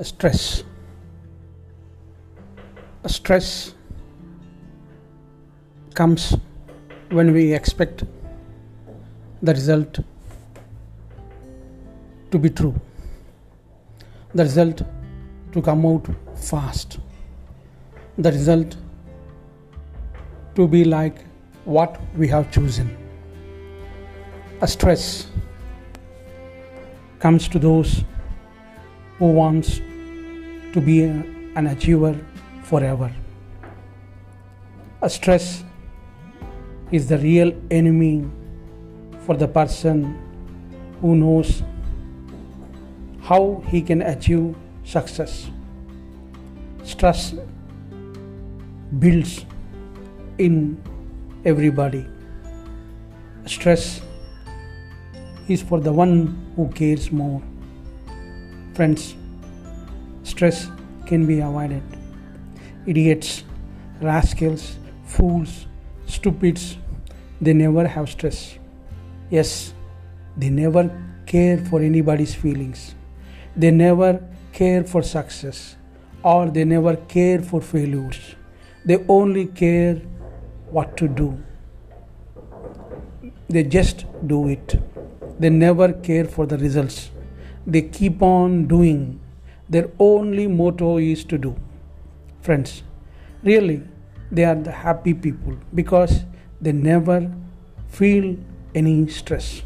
stress. A stress comes when we expect the result to be true, the result to come out fast, the result to be like what we have chosen. A stress comes to those who wants to be an achiever forever. A stress is the real enemy for the person who knows how he can achieve success. Stress builds in everybody. Stress is for the one who cares more. Friends, stress can be avoided. Idiots, rascals, fools, stupids, they never have stress. Yes, they never care for anybody's feelings. They never care for success or they never care for failures. They only care what to do. They just do it. They never care for the results. They keep on doing. Their only motto is to do. Friends, really, they are the happy people because they never feel any stress.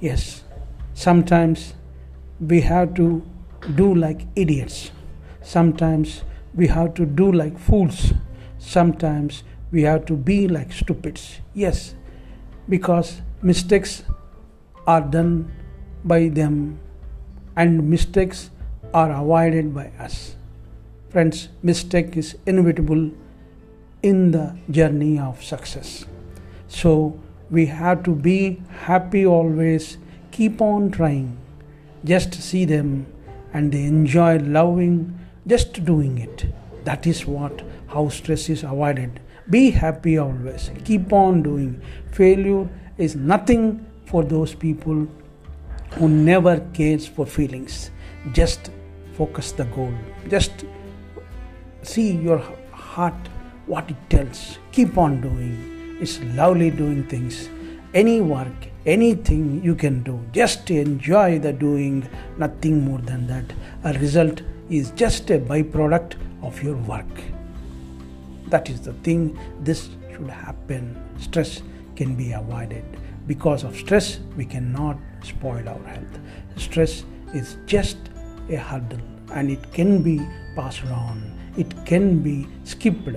Yes, sometimes we have to do like idiots. Sometimes we have to do like fools. Sometimes we have to be like stupids. Yes, because mistakes are done by them and mistakes are avoided by us. Friends, mistake is inevitable in the journey of success. So we have to be happy always, keep on trying. Just see them and they enjoy loving just doing it. That is what how stress is avoided. Be happy always. Keep on doing. Failure is nothing for those people who never cares for feelings. Just focus the goal. Just see your heart what it tells. Keep on doing. It's lovely doing things. Any work, anything you can do. Just enjoy the doing, nothing more than that. A result is just a byproduct of your work. That is the thing, this should happen. Stress can be avoided. Because of stress, we cannot spoil our health. Stress is just a hurdle and it can be passed on, it can be skipped,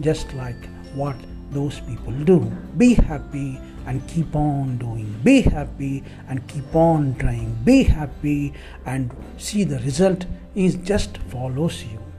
just like what those people do. Be happy and keep on doing. Be happy and keep on trying. Be happy and see the result is just follows you.